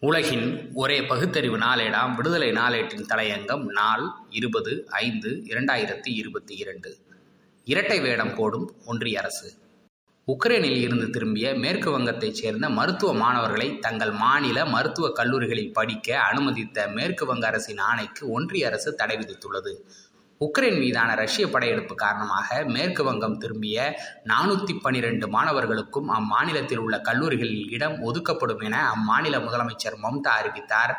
உலகின் ஒரே பகுத்தறிவு நாளேடாம் விடுதலை நாளேட்டின் தலையங்கம் நாள் இருபது ஐந்து இரண்டாயிரத்தி இருபத்தி இரண்டு. இரட்டை வேடம் போடும் ஒன்றிய அரசு. உக்ரைனில் இருந்து திரும்பிய மேற்கு வங்கத்தைச் சேர்ந்த மருத்துவ மாணவர்களை தங்கள் மாநில மருத்துவக் கல்லூரிகளில் படிக்க அனுமதித்த மேற்கு வங்க அரசின் ஆணைக்கு ஒன்றிய அரசு தடை விதித்துள்ளது. உக்ரைன் மீதான ரஷ்ய படையெடுப்பு காரணமாக மேற்கு வங்கம் திரும்பிய நானூற்றி பனிரெண்டு மாணவர்களுக்கும் அம்மாநிலத்தில் உள்ள கல்லூரிகளில் இடம் ஒதுக்கப்படும் என அம்மாநில முதலமைச்சர் மம்தா அறிவித்தார்.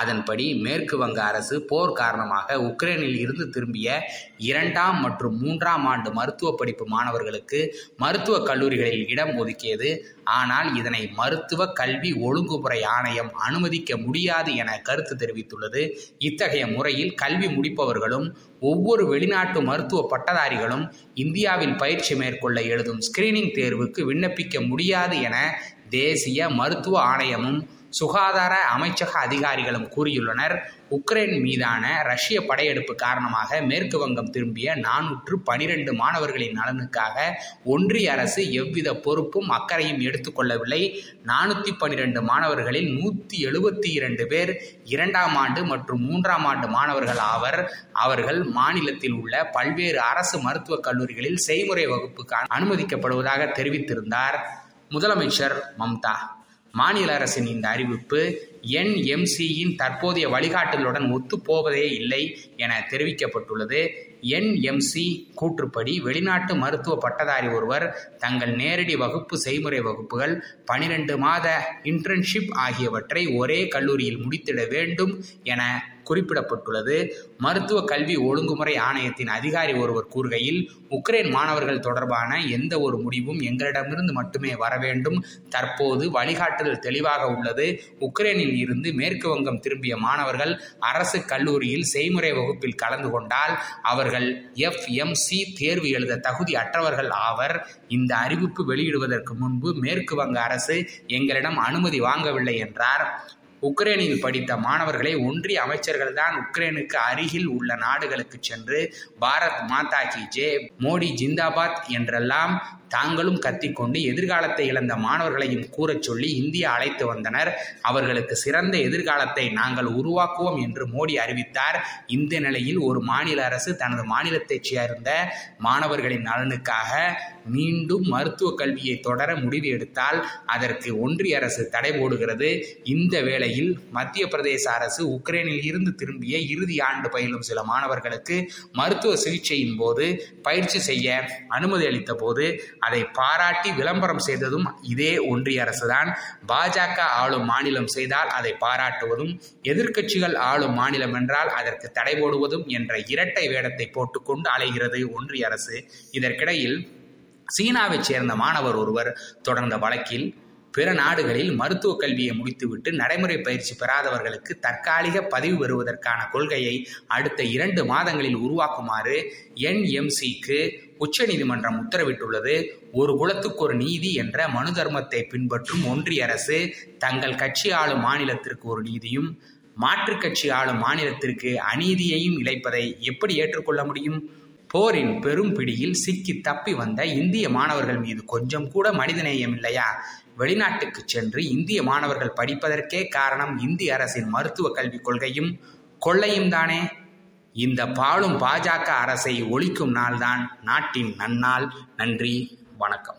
அதன்படி மேற்கு வங்க அரசு போர் காரணமாக உக்ரைனில் இருந்து திரும்பிய இரண்டாம் மற்றும் மூன்றாம் ஆண்டு மருத்துவ படிப்பு மாணவர்களுக்கு மருத்துவக் கல்லூரிகளில் இடம் ஒதுக்கியது. ஆனால் இதனை மருத்துவ கல்வி ஒழுங்குமுறை ஆணையம் அனுமதிக்க முடியாது என கருத்து தெரிவித்துள்ளது. இத்தகைய முறையில் கல்வி முடிப்பவர்களும் ஒவ்வொரு வெளிநாட்டு மருத்துவ பட்டதாரிகளும் இந்தியாவில் பயிற்சி மேற்கொள்ள எழுதும் ஸ்கிரீனிங் தேர்வுக்கு விண்ணப்பிக்க முடியாது என தேசிய மருத்துவ ஆணையமும் சுகாதார அமைச்சக அதிகாரிகளும் கூறியுள்ளனர். உக்ரைன் மீதான ரஷ்ய படையெடுப்பு காரணமாக மேற்கு வங்கம் திரும்பிய நானூற்று பனிரெண்டு மாணவர்களின் நலனுக்காக ஒன்றிய அரசு எவ்வித பொறுப்பும் அக்கறையும் எடுத்துக்கொள்ளவில்லை. நானூற்றி பனிரெண்டு மாணவர்களில் நூற்றி எழுபத்தி இரண்டு பேர் இரண்டாம் ஆண்டு மற்றும் மூன்றாம் ஆண்டு மாணவர்கள் ஆவர். அவர்கள் மாநிலத்தில் உள்ள பல்வேறு அரசு மருத்துவக் கல்லூரிகளில் செய்முறை வகுப்புக்கு அனுமதிக்கப்படுவதாக தெரிவித்திருந்தார். முதலமைச்சர் மம்தா மாநில அரசின் இந்த அறிவிப்பு என்எம்சியின் தற்போதைய வழிகாட்டுதலுடன் ஒத்துப்போவதே இல்லை என தெரிவிக்கப்பட்டுள்ளது. என்எம்சி கூற்றுப்படி வெளிநாட்டு மருத்துவ பட்டதாரி ஒருவர் தங்கள் நேரடி வகுப்பு செய்முறை வகுப்புகள் பனிரெண்டு மாத இன்டர்ன்ஷிப் ஆகியவற்றை ஒரே கல்லூரியில் முடித்திட வேண்டும் என குறிப்பிடப்பட்டுள்ளது. மருத்துவ கல்வி ஒழுங்குமுறை ஆணையத்தின் அதிகாரி ஒருவர் கூறுகையில் உக்ரைன் மாணவர்கள் தொடர்பான எந்த ஒரு முடிவும் எங்களிடமிருந்து மட்டுமே வர வேண்டும். தற்போது வழிகாட்டுதல் தெளிவாக உள்ளது. உக்ரைனில் இருந்து மேற்கு வங்கம் திரும்பிய மாணவர்கள் அரசு கல்லூரியில் செய்முறை வகுப்பில் கலந்து கொண்டால் அவர்கள் எஃப்எம்சி தேர்வு எழுத தகுதி அற்றவர்கள் ஆவர். இந்த அறிவிப்பு வெளியிடுவதற்கு முன்பு மேற்கு வங்க அரசு எங்களிடம் அனுமதி வாங்கவில்லை என்றார். உக்ரைனில் படித்த மாணவர்களை ஒன்றிய அமைச்சர்கள்தான் உக்ரைனுக்கு அருகில் உள்ள நாடுகளுக்கு சென்று பாரத் மாதா கி ஜே மோடி ஜிந்தாபாத் என்றெல்லாம் தாங்களும் கத்திக்கொண்டு எதிர்காலத்தை இழந்த மாணவர்களையும் கூறச் சொல்லி இந்தியா அழைத்து வந்தனர். அவர்களுக்கு சிறந்த எதிர்காலத்தை நாங்கள் உருவாக்குவோம் என்று மோடி அறிவித்தார். இந்த நிலையில் ஒரு மாநில அரசு தனது மாநிலத்தைச் சேர்ந்த மாணவர்களின் நலனுக்காக மீண்டும் மருத்துவ கல்வியை தொடர முடிவு எடுத்தால் அதற்கு ஒன்றிய அரசு தடை போடுகிறது. இந்த வேளையில் மத்திய பிரதேச அரசு உக்ரைனில் இருந்து திரும்பிய இறுதி ஆண்டு பயிலும் சில மாணவர்களுக்கு மருத்துவ சிகிச்சையின் போது பயிற்சி செய்ய அனுமதி அளித்த போது அதை பாராட்டி விளம்பரம் செய்ததும் இதே ஒன்றிய அரசுதான். பாஜக ஆளும் மாநிலம் செய்தால் அதை பாராட்டுவதும் எதிர்க்கட்சிகள் ஆளும் மாநிலம் என்றால் அதற்கு தடை போடுவதும் என்ற இரட்டை வேடத்தை போட்டுக்கொண்டு அலைகிறது ஒன்றிய அரசு. இதற்கிடையில் சீனாவைச் சேர்ந்த மாணவர் ஒருவர் தொடர்ந்த வழக்கில் பிற நாடுகளில் மருத்துவ கல்வியை முடித்துவிட்டு நடைமுறை பயிற்சி பெறாதவர்களுக்கு தற்காலிக பதிவு பெறுவதற்கான கொள்கையை அடுத்த இரண்டு மாதங்களில் உருவாக்குமாறு என்எம்சிக்கு உச்சநீதிமன்றம் உத்தரவிட்டுள்ளது. ஒரு குலத்துக்கு ஒரு நீதி என்ற மனு தர்மத்தை பின்பற்றும் ஒன்றிய அரசு தங்கள் கட்சி ஆளும் மாநிலத்திற்கு ஒரு நீதியும் மாற்றுக் கட்சி ஆளும் மாநிலத்திற்கு அநீதியையும் இழைப்பதை எப்படி ஏற்றுக்கொள்ள முடியும்? போரின் பெரும் பிடியில் சிக்கி தப்பி வந்த இந்திய மாணவர்கள் மீது கொஞ்சம் கூட மனிதநேயம் இல்லையா? வெளிநாட்டுக்கு சென்று இந்திய மாணவர்கள் படிப்பதற்கே காரணம் இந்திய அரசின் மருத்துவ கல்விக் கொள்கையும். கொள்ளையும் தானே? இந்த பாழும் பாஜக அரசை ஒழிக்கும் நாள்தான் நாட்டின் நன்னாள். நன்றி. வணக்கம்.